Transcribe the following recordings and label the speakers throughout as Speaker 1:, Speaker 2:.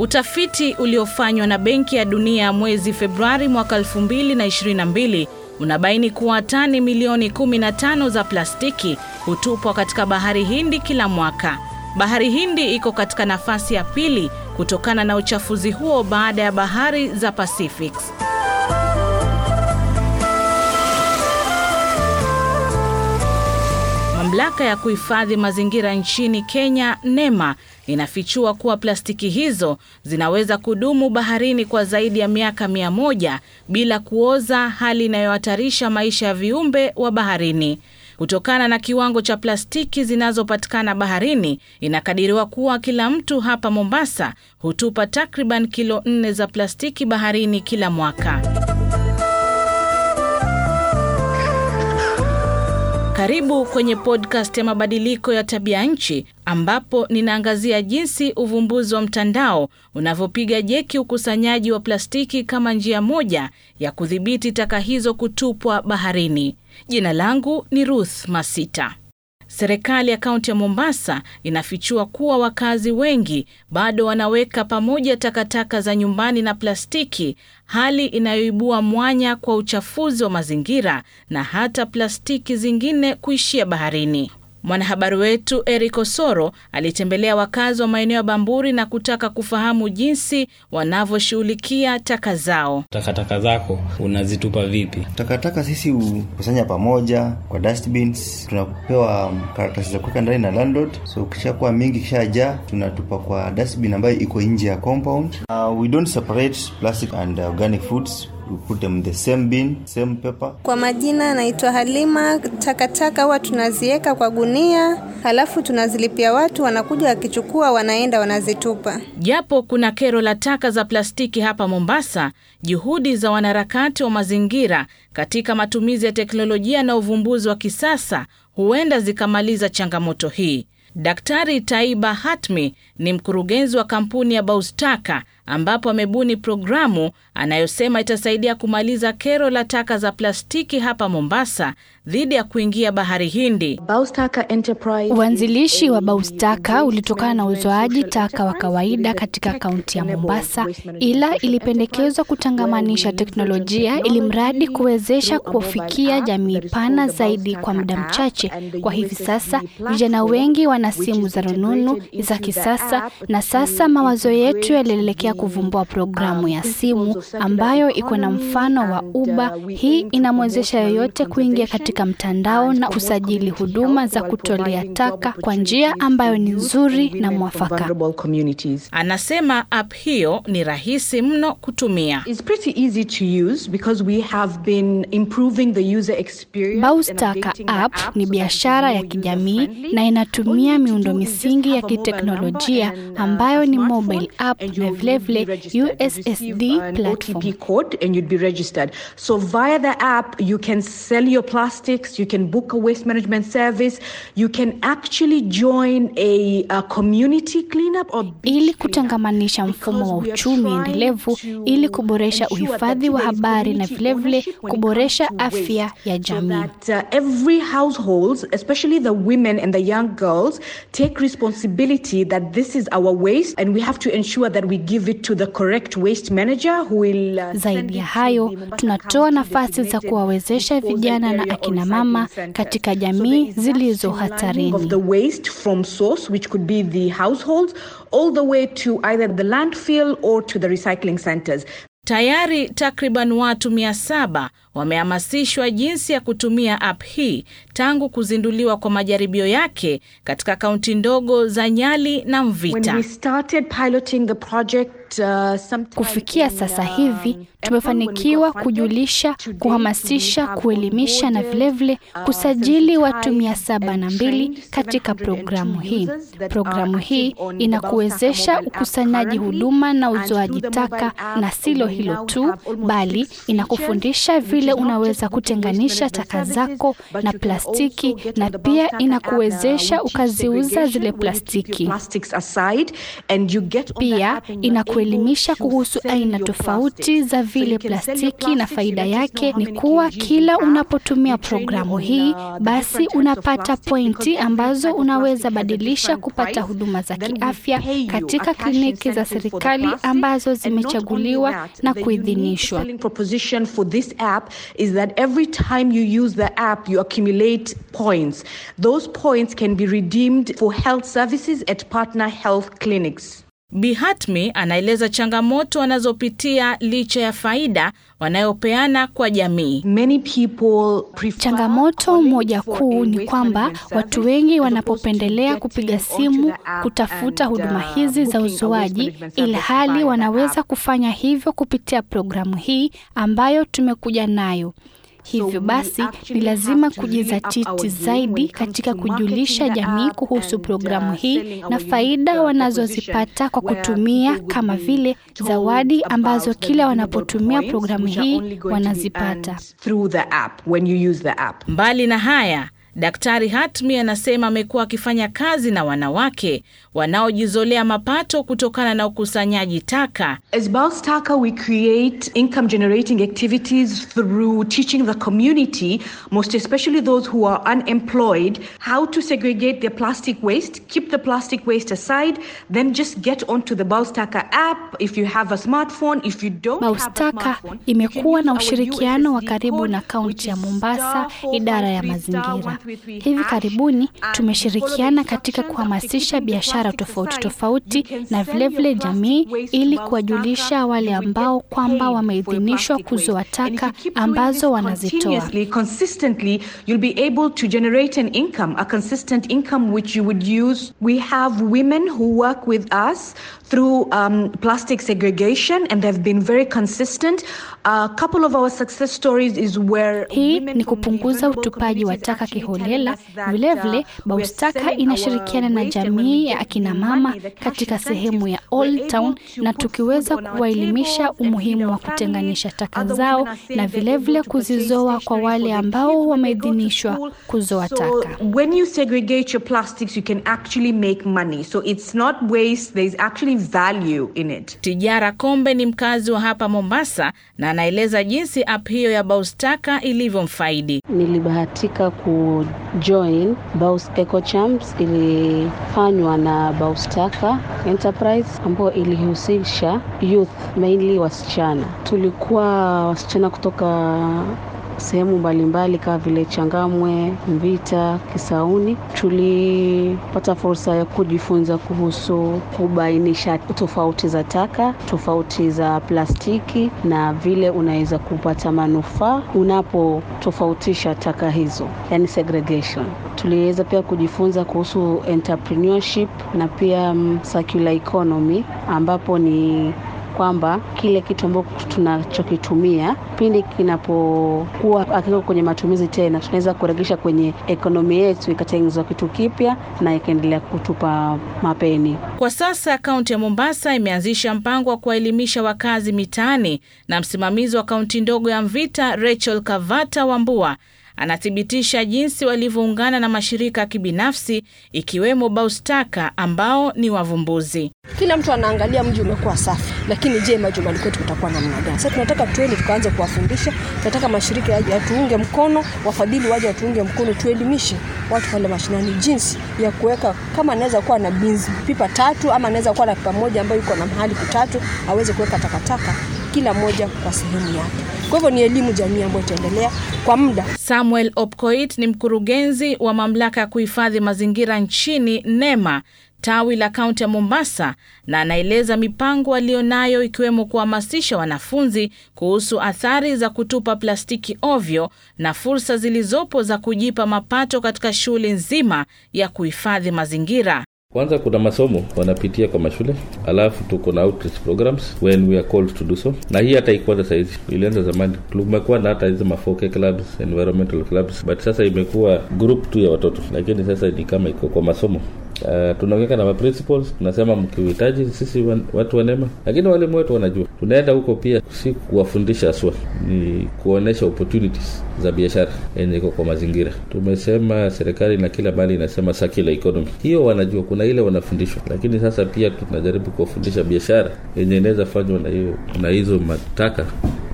Speaker 1: Utafiti uliofanywa na Benki ya Dunia mwezi Februari mwaka 2022 unabaini kuwa tani milioni 15 za plastiki hutupwa katika Bahari Hindi kila mwaka. Bahari Hindi iko katika nafasi ya pili kutokana na uchafuzi huo baada ya bahari za Pacific. Mamlaka ya kuhifadhi mazingira nchini Kenya, NEMA, inafichua kuwa plastiki hizo zinaweza kudumu baharini kwa zaidi ya miaka mia moja bila kuoza, hali inayohatarisha maisha ya viumbe wa baharini. Kutokana na kiwango cha plastiki zinazopatikana baharini, inakadiriwa kuwa kila mtu hapa Mombasa hutupa takriban kilo nne za plastiki baharini kila mwaka. Karibu kwenye podcast ya mabadiliko ya tabia nchi ambapo ninaangazia jinsi uvumbuzi wa mtandao unavyopiga jeki ukusanyaji wa plastiki kama njia moja ya kudhibiti taka hizo kutupwa baharini. Jina langu ni Ruth Masita. Serikali ya kaunti ya Mombasa inafichua kuwa wakazi wengi bado wanaweka pamoja takataka za nyumbani na plastiki, hali inayoibua mwanya kwa uchafuzi wa mazingira na hata plastiki zingine kuishia baharini. Mwanahabari wetu Eric Osoro alitembelea wakazi wa maeneo ya Bamburi na kutaka kufahamu jinsi wanavyoshughulikia taka zao.
Speaker 2: Takataka zako unazitupa vipi?
Speaker 3: Takataka sisi hukusanya pamoja kwa dustbins, tunapewa karatasi za kuweka ndani na landlord. So kishakuwa mingi, kishajaa, tunatupa kwa dustbin ambayo iko nje ya compound. Uh, we don't separate plastic and organic foods We put them in the same bin, same paper.
Speaker 4: Kwa majina naitwa Halima. Takataka huwa tunaziweka kwa gunia, halafu tunazilipia watu, wanakuja wakichukua, wanaenda wanazitupa.
Speaker 1: Japo kuna kero la taka za plastiki hapa Mombasa, juhudi za wanaharakati wa mazingira katika matumizi ya teknolojia na uvumbuzi wa kisasa huenda zikamaliza changamoto hii. Daktari Taiba Hatmi ni mkurugenzi wa kampuni ya Baustaka ambapo amebuni programu anayosema itasaidia kumaliza kero la taka za plastiki hapa Mombasa dhidi ya kuingia bahari Hindi.
Speaker 5: Uanzilishi wa Baustaka ulitokana na uzoaji taka wa kawaida katika kaunti ya Mombasa, ila ilipendekezwa kutangamanisha teknolojia ili mradi kuwezesha kufikia jamii pana zaidi kwa muda mchache. Kwa hivi sasa vijana wengi wana simu za rununu za kisasa, na sasa mawazo yetu yalielekea kuvumbua programu ya simu ambayo iko na mfano wa Uber. Hii inamwezesha yoyote kuingia katika mtandao na kusajili huduma za kutolea taka kwa njia ambayo ni nzuri na mwafaka.
Speaker 1: Anasema app hiyo ni rahisi mno kutumia.
Speaker 5: Baustaka app ni biashara ya kijamii na inatumia miundo misingi ya kiteknolojia ambayo ni mobile app na vilevile USSD platform.
Speaker 6: code and you'd be registered. So via the app, you can sell your plastics, you can book a waste management service, you can actually join a, a community cleanup or
Speaker 5: ili kutangamanisha mfumo wa uchumi endelevu ili kuboresha uhifadhi wa habari na vilevile kuboresha afya ya jamii.
Speaker 6: So that uh, every household, especially the women and the young girls, take responsibility that this is our waste and we have to ensure that we give it to the correct waste manager who will uh,
Speaker 5: Zaidi ya hayo, tunatoa nafasi za kuwawezesha vijana na akina mama katika jamii zilizo hatarini.
Speaker 6: of the waste from source, which could be the households, all the way to either the landfill or to the recycling centers.
Speaker 1: Tayari takriban watu mia saba wamehamasishwa jinsi ya kutumia app hii tangu kuzinduliwa kwa majaribio yake katika kaunti ndogo za Nyali na Mvita.
Speaker 6: we started piloting the project, uh,
Speaker 5: Kufikia sasa
Speaker 6: um,
Speaker 5: hivi tumefanikiwa kujulisha, kuhamasisha, kuelimisha na vilevile
Speaker 6: uh,
Speaker 5: kusajili watu mia saba na mbili katika programu hii. Programu hii inakuwezesha ukusanyaji huduma na uzoaji taka, na silo hilo tu, bali inakufundisha
Speaker 6: features,
Speaker 5: vile unaweza kutenganisha taka zako na plastiki, na pia inakuwezesha ukaziuza zile plastiki. Pia
Speaker 6: app and you're able
Speaker 5: kuelimisha kuhusu aina tofauti za vile plastiki na faida yake ni kuwa kila unapotumia programu hii, basi unapata pointi ambazo unaweza badilisha kupata huduma za kiafya katika kliniki za serikali ambazo zimechaguliwa na kuidhinishwa.
Speaker 6: Is that every time you use the app, you accumulate points. Those points can be redeemed for health services at partner health clinics.
Speaker 1: Bi Hatmi anaeleza changamoto wanazopitia licha ya faida wanayopeana kwa jamii.
Speaker 6: Many people prefer
Speaker 5: Changamoto moja kuu ni kwamba watu wengi wanapopendelea kupiga simu kutafuta huduma
Speaker 6: uh,
Speaker 5: hizi za uzoaji, ilhali wanaweza kufanya hivyo kupitia programu hii ambayo tumekuja nayo. Hivyo basi ni lazima kujizatiti zaidi katika kujulisha jamii kuhusu programu
Speaker 6: uh,
Speaker 5: hii na faida
Speaker 6: uh,
Speaker 5: wanazozipata kwa kutumia kama vile zawadi ambazo kila wanapotumia programu hii wanazipata.
Speaker 6: earned through the app when you use the app.
Speaker 1: Mbali na haya, Daktari Hatmi anasema amekuwa akifanya kazi na wanawake wanaojizolea mapato kutokana na ukusanyaji taka.
Speaker 6: As Baustaka, we create income generating activities through teaching the community, most especially those who are unemployed, how to segregate their plastic waste, keep the plastic waste aside, then just get onto the Baustaka app if you have a smartphone. If you don't have a smartphone,
Speaker 5: imekuwa na ushirikiano wa karibu na kaunti ya Mombasa, idara ya mazingira.
Speaker 6: 133
Speaker 5: Hivi karibuni tumeshirikiana katika kuhamasisha biashara tofauti tofauti na vilevile jamii ili kuwajulisha wale ambao kwamba wameidhinishwa kuzoa taka ambazo wanazitoa.
Speaker 6: continuously, consistently, you'll be able to generate an income, a consistent income which you would use. We have women who work with us through um, plastic segregation and they've been very consistent. A couple of our success stories is where
Speaker 5: Hii ni kupunguza utupaji wa taka
Speaker 6: actually
Speaker 5: kiholela. Vilevile,
Speaker 6: uh,
Speaker 5: Baustaka inashirikiana na jamii ya
Speaker 6: get
Speaker 5: akina
Speaker 6: the
Speaker 5: mama
Speaker 6: money, the cash
Speaker 5: katika sehemu ya Old Town, na tukiweza kuwaelimisha umuhimu wa kutenganisha taka zao na vilevile kuzizoa kwa wale ambao wameidhinishwa kuzoa taka.
Speaker 6: when you segregate your plastics, you can actually make money. So it's not waste, there's actually value in it.
Speaker 1: Tijara Kombe ni mkazi wa hapa Mombasa na anaeleza jinsi app hiyo ya Baustaka ilivyomfaidi.
Speaker 7: Nilibahatika kujoin Baus Eco Champs, ilifanywa na Baustaka Enterprise ambayo ilihusisha youth mainly wasichana. Tulikuwa wasichana kutoka sehemu mbalimbali kama vile Changamwe, Mvita, Kisauni. Tulipata fursa ya kujifunza kuhusu kubainisha tofauti za taka, tofauti za plastiki na vile unaweza kupata manufaa unapotofautisha taka hizo, yani segregation. Tuliweza pia kujifunza kuhusu entrepreneurship na pia mm, circular economy ambapo ni kwamba kile kitu ambacho tunachokitumia pindi kinapokuwa akiko kwenye matumizi tena, tunaweza kuregesha kwenye ekonomi yetu ikatengenezwa kitu kipya na ikaendelea kutupa mapeni.
Speaker 1: Kwa sasa kaunti ya Mombasa imeanzisha mpango wa kuwaelimisha wakazi mitaani, na msimamizi wa kaunti ndogo ya Mvita Rachel Kavata Wambua anathibitisha jinsi walivyoungana na mashirika ya kibinafsi ikiwemo Baustaka ambao ni wavumbuzi.
Speaker 8: Kila mtu anaangalia mji umekuwa safi, lakini je, majumbani kwetu kutakuwa namna gani? Sasa tunataka tuende tukaanze kuwafundisha, tunataka mashirika yaje yatuunge mkono, wafadhili waje watuunge mkono, tuelimishe watu pale mashinani jinsi ya kuweka, kama anaweza kuwa na binzi pipa tatu ama anaweza kuwa na pipa moja ambayo iko na mahali kutatu, aweze kuweka takataka kila moja kwa sehemu yake. Kwa hivyo ni elimu jamii ambayo itaendelea kwa muda.
Speaker 1: Samuel Opkoit ni mkurugenzi wa mamlaka ya kuhifadhi mazingira nchini NEMA tawi la kaunti ya Mombasa, na anaeleza mipango aliyonayo ikiwemo kuhamasisha wanafunzi kuhusu athari za kutupa plastiki ovyo na fursa zilizopo za kujipa mapato katika shughuli nzima ya kuhifadhi mazingira.
Speaker 9: Kwanza kuna masomo wanapitia kwa mashule, alafu tuko na outreach programs when we are called to do so, na hii hata ikuanza sahizi, ilianza zamani. Tumekuwa na hata hizi mafoke clubs, environmental clubs, but sasa imekuwa group tu ya watoto, lakini sasa ni kama iko kwa masomo uh, tunaweka na principles tunasema mkiuhitaji sisi wan, watu wanema lakini walimu wetu wanajua. Tunaenda huko pia si kuwafundisha haswa ni kuonesha opportunities za biashara yenye iko kwa mazingira. Tumesema serikali na kila mali inasema circular economy. Hiyo wanajua kuna ile wanafundishwa lakini sasa pia tunajaribu kuwafundisha biashara yenye inaweza fanywa na hiyo na hizo mataka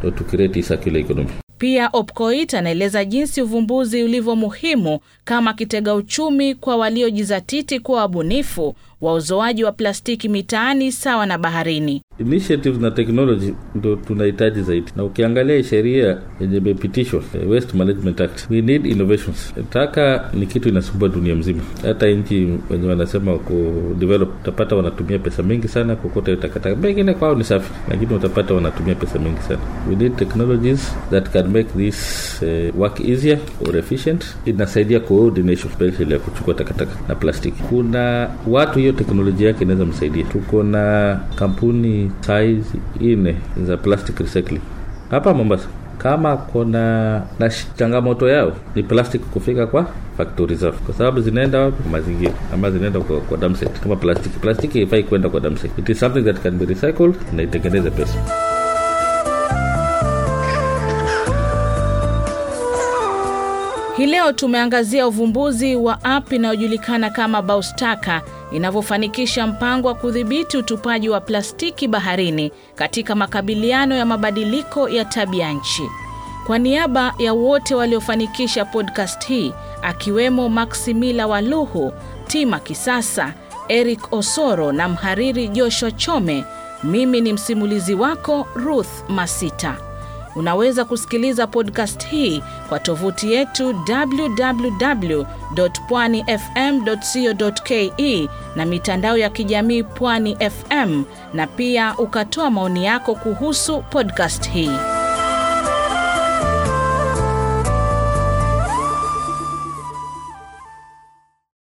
Speaker 9: ndo tukireti circular economy
Speaker 1: Pia Opkoit anaeleza jinsi uvumbuzi ulivyo muhimu kama kitega uchumi kwa waliojizatiti kuwa wabunifu wa uzoaji wa plastiki mitaani sawa na baharini.
Speaker 9: Initiatives na technology ndo tunahitaji zaidi. Na ukiangalia sheria yenye imepitishwa eh, waste management act we need innovations. Taka ni kitu inasumbua dunia mzima. Hata nchi wenye wanasema ku develop utapata wanatumia pesa mingi sana kokota takataka. Pengine kwao ni safi lakini utapata wanatumia pesa mingi sana. We need technologies that can make this uh, work easier or efficient. Inasaidia coordination especially ya kuchukua takataka na plastiki. Kuna watu hiyo teknolojia yake inaweza msaidia. Tuko na kampuni size ine za plastic recycling. Hapa mombasa kama kuna na changamoto yao ni plastic kufika kwa factory zao. Kwa sababu zinaenda wapi? Mazingira. Ama zinaenda kwa, kwa dump kama plastiki plastiki haifai kwenda kwa dump site. it is something that can be recycled na itengeneze pesa
Speaker 1: Hii leo tumeangazia uvumbuzi wa app inayojulikana kama Baustaka inavyofanikisha mpango wa kudhibiti utupaji wa plastiki baharini katika makabiliano ya mabadiliko ya tabia nchi. Kwa niaba ya wote waliofanikisha podcast hii akiwemo Maximila Waluhu, Tima Kisasa, Eric Osoro na mhariri Joshua Chome, mimi ni msimulizi wako Ruth Masita. Unaweza kusikiliza podcast hii kwa tovuti yetu www.pwanifm.co.ke na mitandao ya kijamii Pwani FM na pia ukatoa maoni yako kuhusu podcast hii.